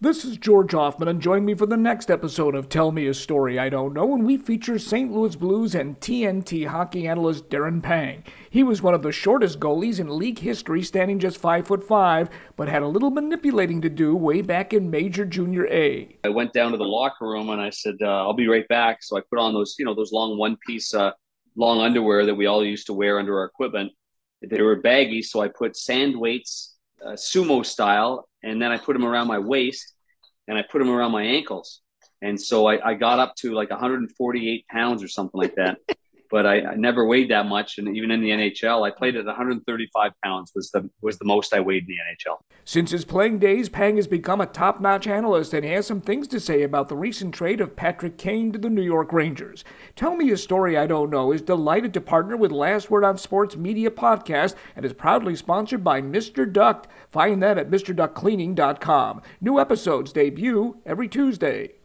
This is George Hoffman, and join me for the next episode of Tell Me a Story I Don't Know, when we feature St. Louis Blues and TNT hockey analyst Darren Pang. He was one of the shortest goalies in league history, standing just five foot five, but had a little manipulating to do way back in Major Junior A. I went down to the locker room and I said, uh, "I'll be right back." So I put on those, you know, those long one piece, uh, long underwear that we all used to wear under our equipment. They were baggy, so I put sand weights, uh, sumo style, and then I put them around my waist and I put them around my ankles. And so I, I got up to like 148 pounds or something like that. but I, I, never weighed that much, and even in the NHL, I played at 135 pounds was the was the most I weighed in the NHL. Since his playing days, Pang has become a top-notch analyst, and he has some things to say about the recent trade of Patrick Kane to the New York Rangers. Tell me a story I don't know is delighted to partner with Last Word on Sports Media Podcast and is proudly sponsored by Mr. Duck. Find them at MrDuckCleaning.com. New episodes debut every Tuesday.